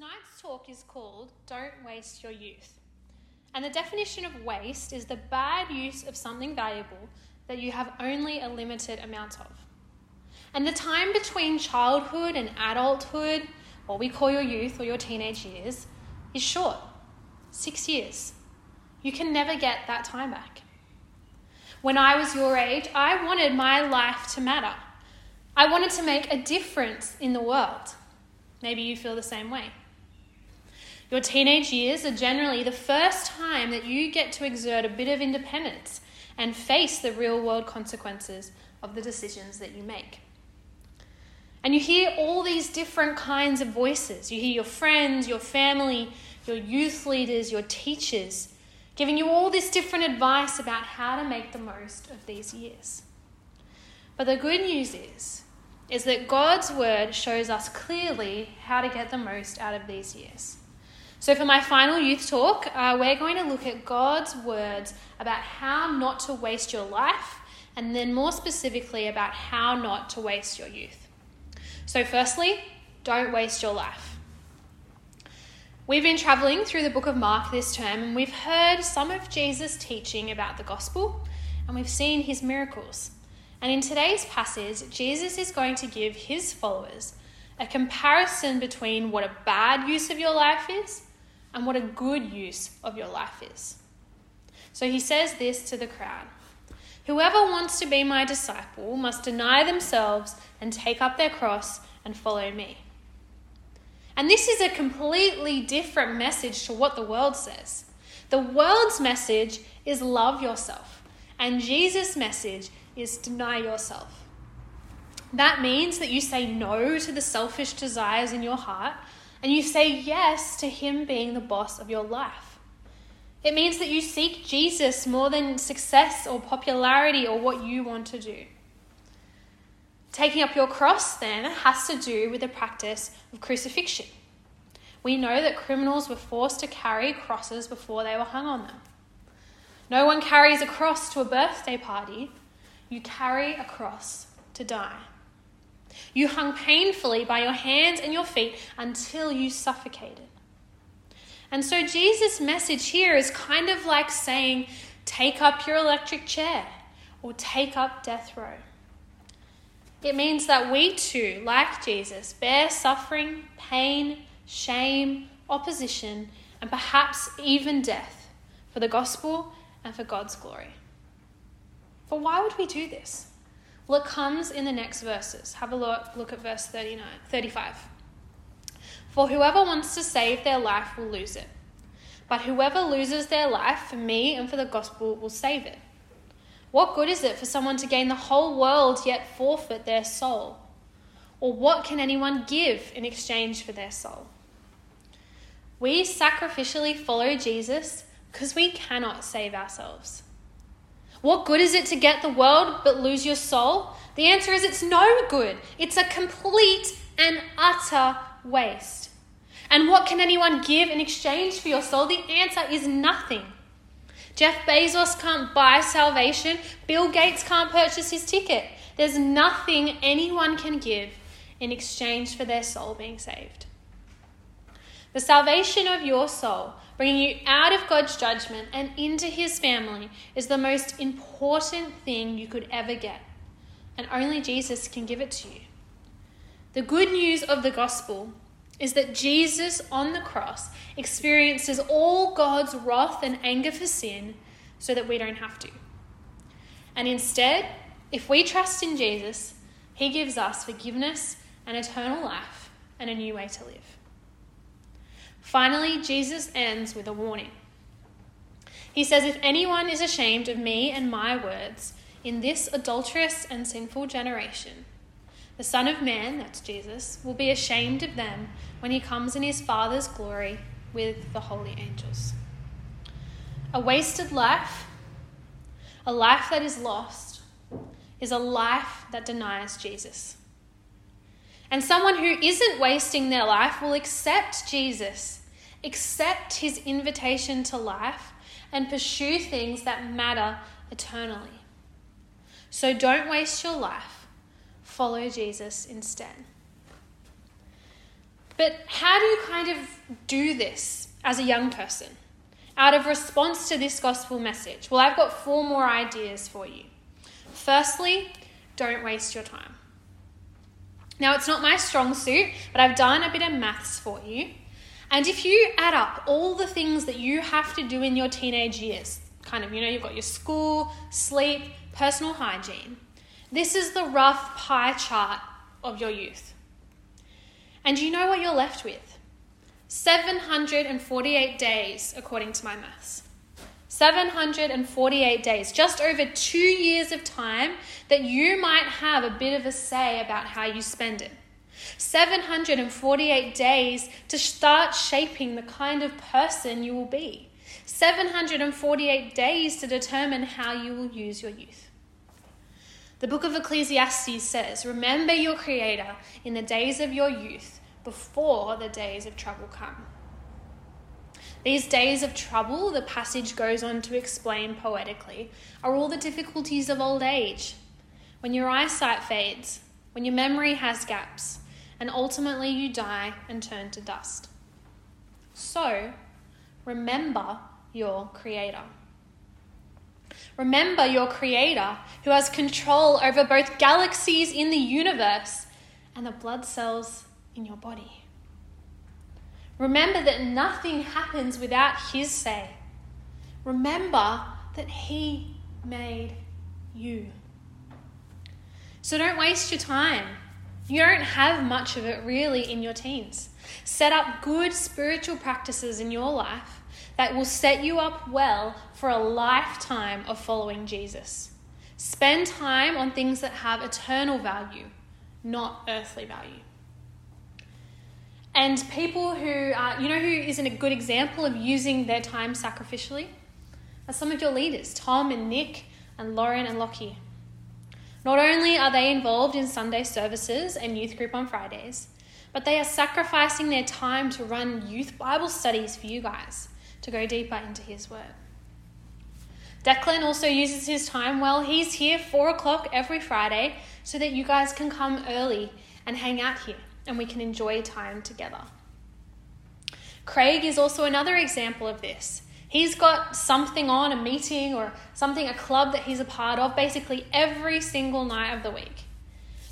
Tonight's talk is called Don't Waste Your Youth. And the definition of waste is the bad use of something valuable that you have only a limited amount of. And the time between childhood and adulthood, what we call your youth or your teenage years, is short six years. You can never get that time back. When I was your age, I wanted my life to matter. I wanted to make a difference in the world. Maybe you feel the same way. Your teenage years are generally the first time that you get to exert a bit of independence and face the real world consequences of the decisions that you make. And you hear all these different kinds of voices. You hear your friends, your family, your youth leaders, your teachers giving you all this different advice about how to make the most of these years. But the good news is is that God's word shows us clearly how to get the most out of these years. So, for my final youth talk, uh, we're going to look at God's words about how not to waste your life, and then more specifically about how not to waste your youth. So, firstly, don't waste your life. We've been traveling through the book of Mark this term, and we've heard some of Jesus' teaching about the gospel, and we've seen his miracles. And in today's passage, Jesus is going to give his followers a comparison between what a bad use of your life is and what a good use of your life is. So he says this to the crowd Whoever wants to be my disciple must deny themselves and take up their cross and follow me. And this is a completely different message to what the world says. The world's message is love yourself, and Jesus' message is deny yourself. That means that you say no to the selfish desires in your heart and you say yes to Him being the boss of your life. It means that you seek Jesus more than success or popularity or what you want to do. Taking up your cross, then, has to do with the practice of crucifixion. We know that criminals were forced to carry crosses before they were hung on them. No one carries a cross to a birthday party, you carry a cross to die. You hung painfully by your hands and your feet until you suffocated. And so Jesus' message here is kind of like saying, take up your electric chair or take up death row. It means that we too, like Jesus, bear suffering, pain, shame, opposition, and perhaps even death for the gospel and for God's glory. But why would we do this? Well, it comes in the next verses. Have a look, look at verse 39, 35. For whoever wants to save their life will lose it. But whoever loses their life for me and for the gospel will save it. What good is it for someone to gain the whole world yet forfeit their soul? Or what can anyone give in exchange for their soul? We sacrificially follow Jesus because we cannot save ourselves. What good is it to get the world but lose your soul? The answer is it's no good. It's a complete and utter waste. And what can anyone give in exchange for your soul? The answer is nothing. Jeff Bezos can't buy salvation. Bill Gates can't purchase his ticket. There's nothing anyone can give in exchange for their soul being saved. The salvation of your soul bringing you out of God's judgment and into his family is the most important thing you could ever get. And only Jesus can give it to you. The good news of the gospel is that Jesus on the cross experiences all God's wrath and anger for sin so that we don't have to. And instead, if we trust in Jesus, he gives us forgiveness and eternal life and a new way to live. Finally, Jesus ends with a warning. He says, If anyone is ashamed of me and my words in this adulterous and sinful generation, the Son of Man, that's Jesus, will be ashamed of them when he comes in his Father's glory with the holy angels. A wasted life, a life that is lost, is a life that denies Jesus. And someone who isn't wasting their life will accept Jesus, accept his invitation to life, and pursue things that matter eternally. So don't waste your life. Follow Jesus instead. But how do you kind of do this as a young person out of response to this gospel message? Well, I've got four more ideas for you. Firstly, don't waste your time. Now, it's not my strong suit, but I've done a bit of maths for you. And if you add up all the things that you have to do in your teenage years, kind of, you know, you've got your school, sleep, personal hygiene, this is the rough pie chart of your youth. And you know what you're left with? 748 days, according to my maths. 748 days, just over two years of time that you might have a bit of a say about how you spend it. 748 days to start shaping the kind of person you will be. 748 days to determine how you will use your youth. The book of Ecclesiastes says, Remember your Creator in the days of your youth before the days of trouble come. These days of trouble, the passage goes on to explain poetically, are all the difficulties of old age. When your eyesight fades, when your memory has gaps, and ultimately you die and turn to dust. So, remember your Creator. Remember your Creator who has control over both galaxies in the universe and the blood cells in your body. Remember that nothing happens without His say. Remember that He made you. So don't waste your time. You don't have much of it really in your teens. Set up good spiritual practices in your life that will set you up well for a lifetime of following Jesus. Spend time on things that have eternal value, not earthly value. And people who, uh, you know, who isn't a good example of using their time sacrificially? Are some of your leaders, Tom and Nick and Lauren and Lockie. Not only are they involved in Sunday services and youth group on Fridays, but they are sacrificing their time to run youth Bible studies for you guys to go deeper into His Word. Declan also uses his time well. He's here 4 o'clock every Friday so that you guys can come early and hang out here and we can enjoy time together. Craig is also another example of this. He's got something on, a meeting or something, a club that he's a part of, basically every single night of the week.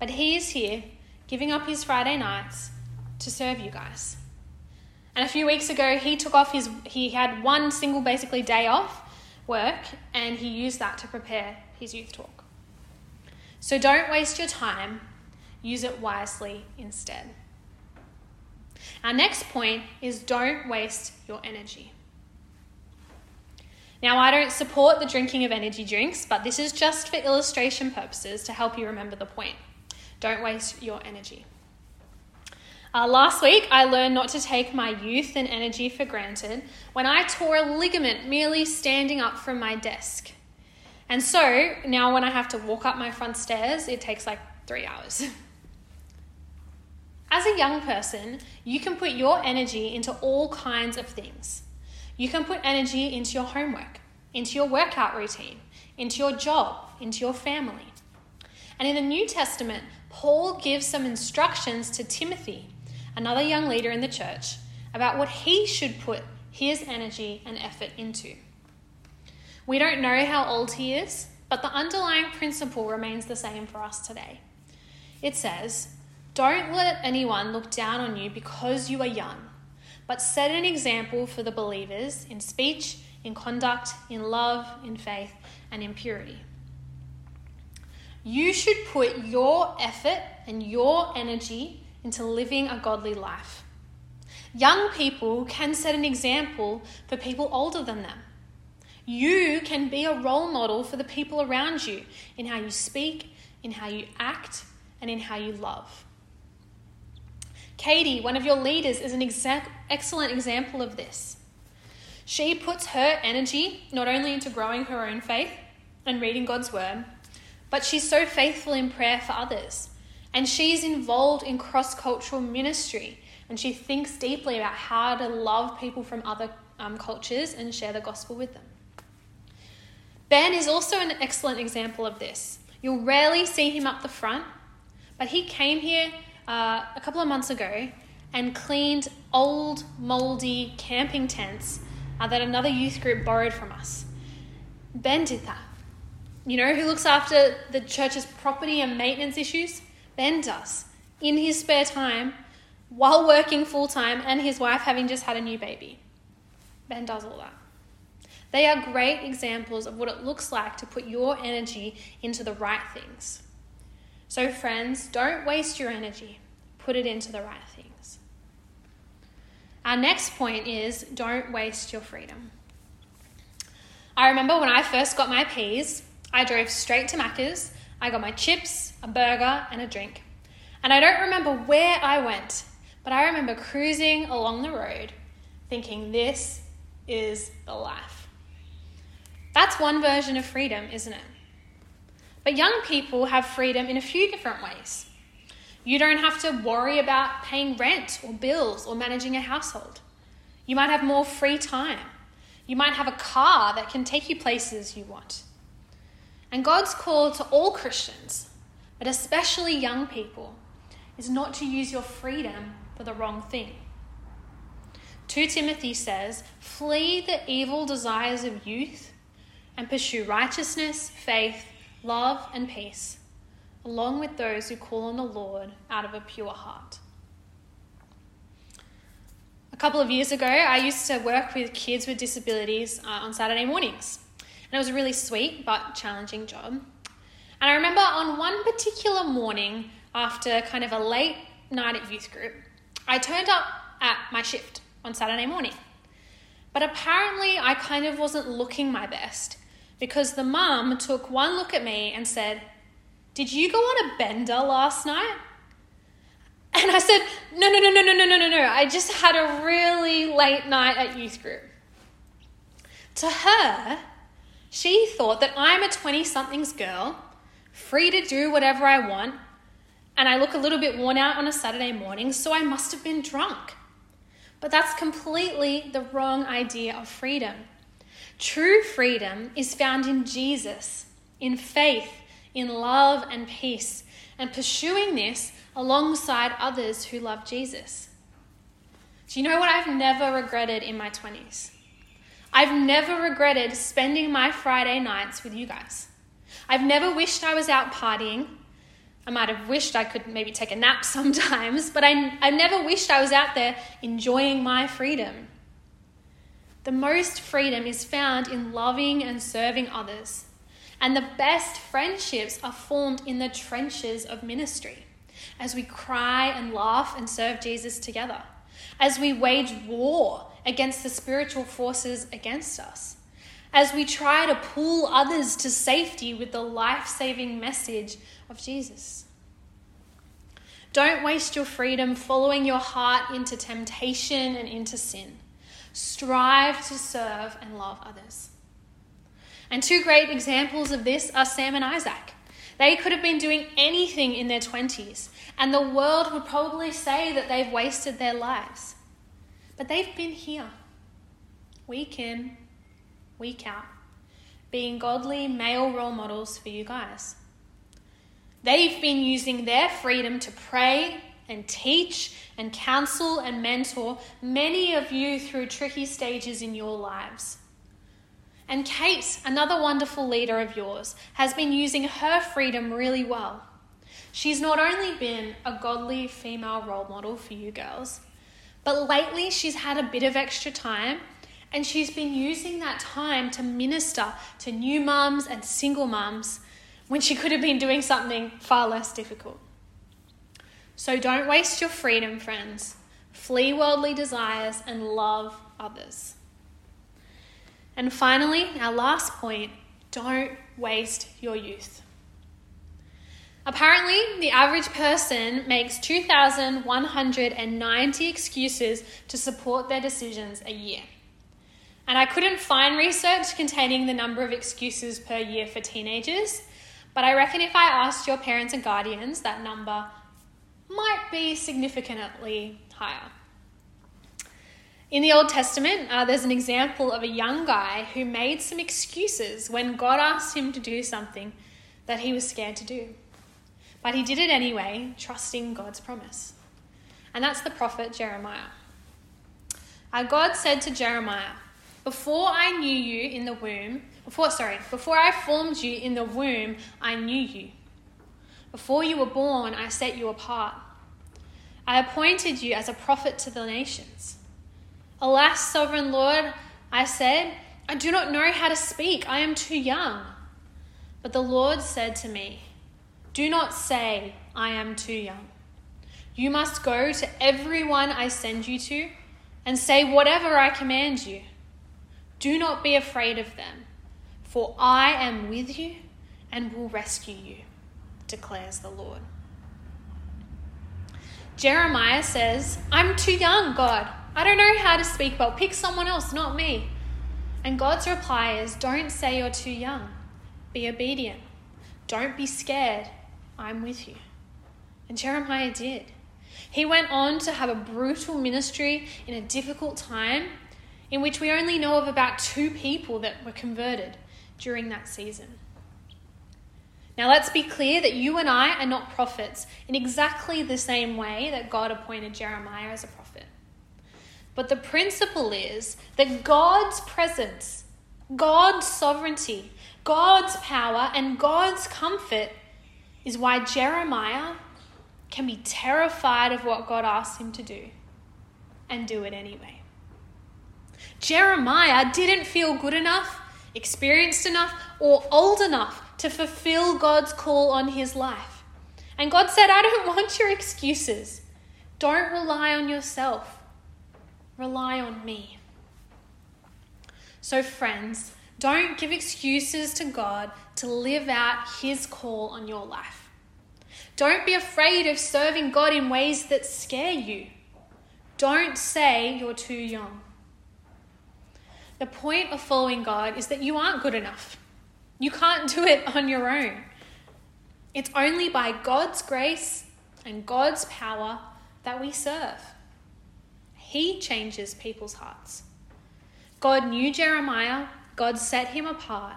But he is here giving up his Friday nights to serve you guys. And a few weeks ago, he took off his, he had one single basically day off work and he used that to prepare his youth talk. So don't waste your time Use it wisely instead. Our next point is don't waste your energy. Now, I don't support the drinking of energy drinks, but this is just for illustration purposes to help you remember the point. Don't waste your energy. Uh, last week, I learned not to take my youth and energy for granted when I tore a ligament merely standing up from my desk. And so now, when I have to walk up my front stairs, it takes like three hours. As a young person, you can put your energy into all kinds of things. You can put energy into your homework, into your workout routine, into your job, into your family. And in the New Testament, Paul gives some instructions to Timothy, another young leader in the church, about what he should put his energy and effort into. We don't know how old he is, but the underlying principle remains the same for us today. It says, don't let anyone look down on you because you are young, but set an example for the believers in speech, in conduct, in love, in faith, and in purity. You should put your effort and your energy into living a godly life. Young people can set an example for people older than them. You can be a role model for the people around you in how you speak, in how you act, and in how you love. Katie, one of your leaders, is an exact, excellent example of this. She puts her energy not only into growing her own faith and reading God's word, but she's so faithful in prayer for others. And she's involved in cross cultural ministry and she thinks deeply about how to love people from other um, cultures and share the gospel with them. Ben is also an excellent example of this. You'll rarely see him up the front, but he came here uh, a couple of months ago and cleaned old, mouldy camping tents uh, that another youth group borrowed from us. Ben did that. You know who looks after the church's property and maintenance issues? Ben does. In his spare time, while working full time and his wife having just had a new baby. Ben does all that. They are great examples of what it looks like to put your energy into the right things. So, friends, don't waste your energy, put it into the right things. Our next point is don't waste your freedom. I remember when I first got my P's, I drove straight to Macca's, I got my chips, a burger, and a drink. And I don't remember where I went, but I remember cruising along the road thinking, this is the life. That's one version of freedom, isn't it? But young people have freedom in a few different ways. You don't have to worry about paying rent or bills or managing a household. You might have more free time. You might have a car that can take you places you want. And God's call to all Christians, but especially young people, is not to use your freedom for the wrong thing. 2 Timothy says, Flee the evil desires of youth and pursue righteousness, faith, love, and peace, along with those who call on the Lord out of a pure heart. A couple of years ago, I used to work with kids with disabilities uh, on Saturday mornings. And it was a really sweet but challenging job. And I remember on one particular morning, after kind of a late night at youth group, I turned up at my shift on Saturday morning. But apparently, I kind of wasn't looking my best because the mum took one look at me and said, Did you go on a bender last night? And I said, No, no, no, no, no, no, no, no, no. I just had a really late night at youth group. To her, she thought that I'm a 20 somethings girl, free to do whatever I want, and I look a little bit worn out on a Saturday morning, so I must have been drunk. But that's completely the wrong idea of freedom. True freedom is found in Jesus, in faith, in love and peace, and pursuing this alongside others who love Jesus. Do you know what I've never regretted in my 20s? I've never regretted spending my Friday nights with you guys. I've never wished I was out partying. I might have wished I could maybe take a nap sometimes, but I, I never wished I was out there enjoying my freedom. The most freedom is found in loving and serving others. And the best friendships are formed in the trenches of ministry as we cry and laugh and serve Jesus together, as we wage war against the spiritual forces against us, as we try to pull others to safety with the life saving message of Jesus. Don't waste your freedom following your heart into temptation and into sin. Strive to serve and love others. And two great examples of this are Sam and Isaac. They could have been doing anything in their 20s, and the world would probably say that they've wasted their lives. But they've been here, week in, week out, being godly male role models for you guys. They've been using their freedom to pray and teach and counsel and mentor many of you through tricky stages in your lives. And Kate, another wonderful leader of yours, has been using her freedom really well. She's not only been a godly female role model for you girls, but lately, she's had a bit of extra time and she's been using that time to minister to new mums and single mums when she could have been doing something far less difficult. So don't waste your freedom, friends. Flee worldly desires and love others. And finally, our last point don't waste your youth. Apparently, the average person makes 2,190 excuses to support their decisions a year. And I couldn't find research containing the number of excuses per year for teenagers, but I reckon if I asked your parents and guardians, that number might be significantly higher. In the Old Testament, uh, there's an example of a young guy who made some excuses when God asked him to do something that he was scared to do. But he did it anyway, trusting God's promise. and that's the prophet Jeremiah. Our God said to Jeremiah, Before I knew you in the womb, before, sorry, before I formed you in the womb, I knew you. Before you were born, I set you apart. I appointed you as a prophet to the nations. Alas, sovereign Lord, I said, I do not know how to speak. I am too young. But the Lord said to me, Do not say, I am too young. You must go to everyone I send you to and say whatever I command you. Do not be afraid of them, for I am with you and will rescue you, declares the Lord. Jeremiah says, I'm too young, God. I don't know how to speak well. Pick someone else, not me. And God's reply is, Don't say you're too young. Be obedient. Don't be scared. I'm with you. And Jeremiah did. He went on to have a brutal ministry in a difficult time in which we only know of about two people that were converted during that season. Now, let's be clear that you and I are not prophets in exactly the same way that God appointed Jeremiah as a prophet. But the principle is that God's presence, God's sovereignty, God's power, and God's comfort is why Jeremiah can be terrified of what God asks him to do and do it anyway. Jeremiah didn't feel good enough, experienced enough, or old enough to fulfill God's call on his life. And God said, I don't want your excuses. Don't rely on yourself, rely on me. So, friends, don't give excuses to God to live out his call on your life. Don't be afraid of serving God in ways that scare you. Don't say you're too young. The point of following God is that you aren't good enough. You can't do it on your own. It's only by God's grace and God's power that we serve. He changes people's hearts. God knew Jeremiah, God set him apart,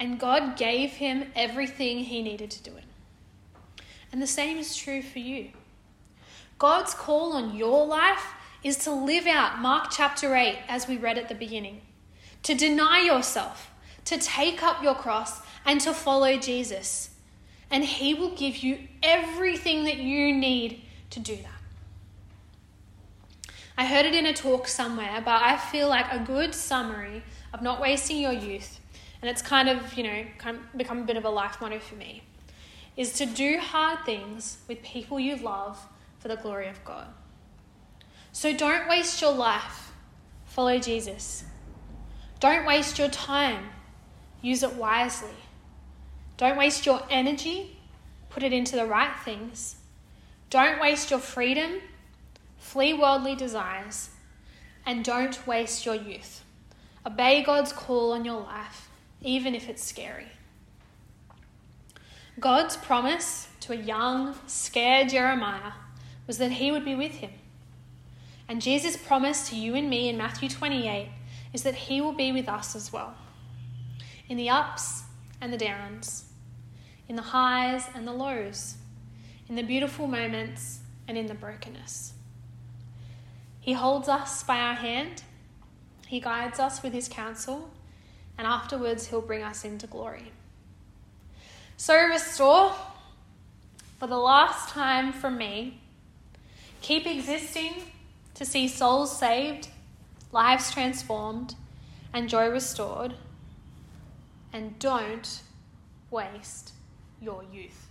and God gave him everything he needed to do it. And the same is true for you. God's call on your life is to live out Mark chapter 8, as we read at the beginning, to deny yourself, to take up your cross, and to follow Jesus. And He will give you everything that you need to do that. I heard it in a talk somewhere, but I feel like a good summary of not wasting your youth, and it's kind of, you know, kind of become a bit of a life motto for me, is to do hard things with people you love for the glory of God. So don't waste your life. Follow Jesus. Don't waste your time. Use it wisely. Don't waste your energy. Put it into the right things. Don't waste your freedom. Flee worldly desires. And don't waste your youth. Obey God's call on your life, even if it's scary. God's promise to a young, scared Jeremiah was that he would be with him. And Jesus' promise to you and me in Matthew 28 is that he will be with us as well. In the ups and the downs, in the highs and the lows, in the beautiful moments and in the brokenness. He holds us by our hand, he guides us with his counsel, and afterwards he'll bring us into glory. So, restore for the last time from me. Keep existing to see souls saved, lives transformed, and joy restored. And don't waste your youth.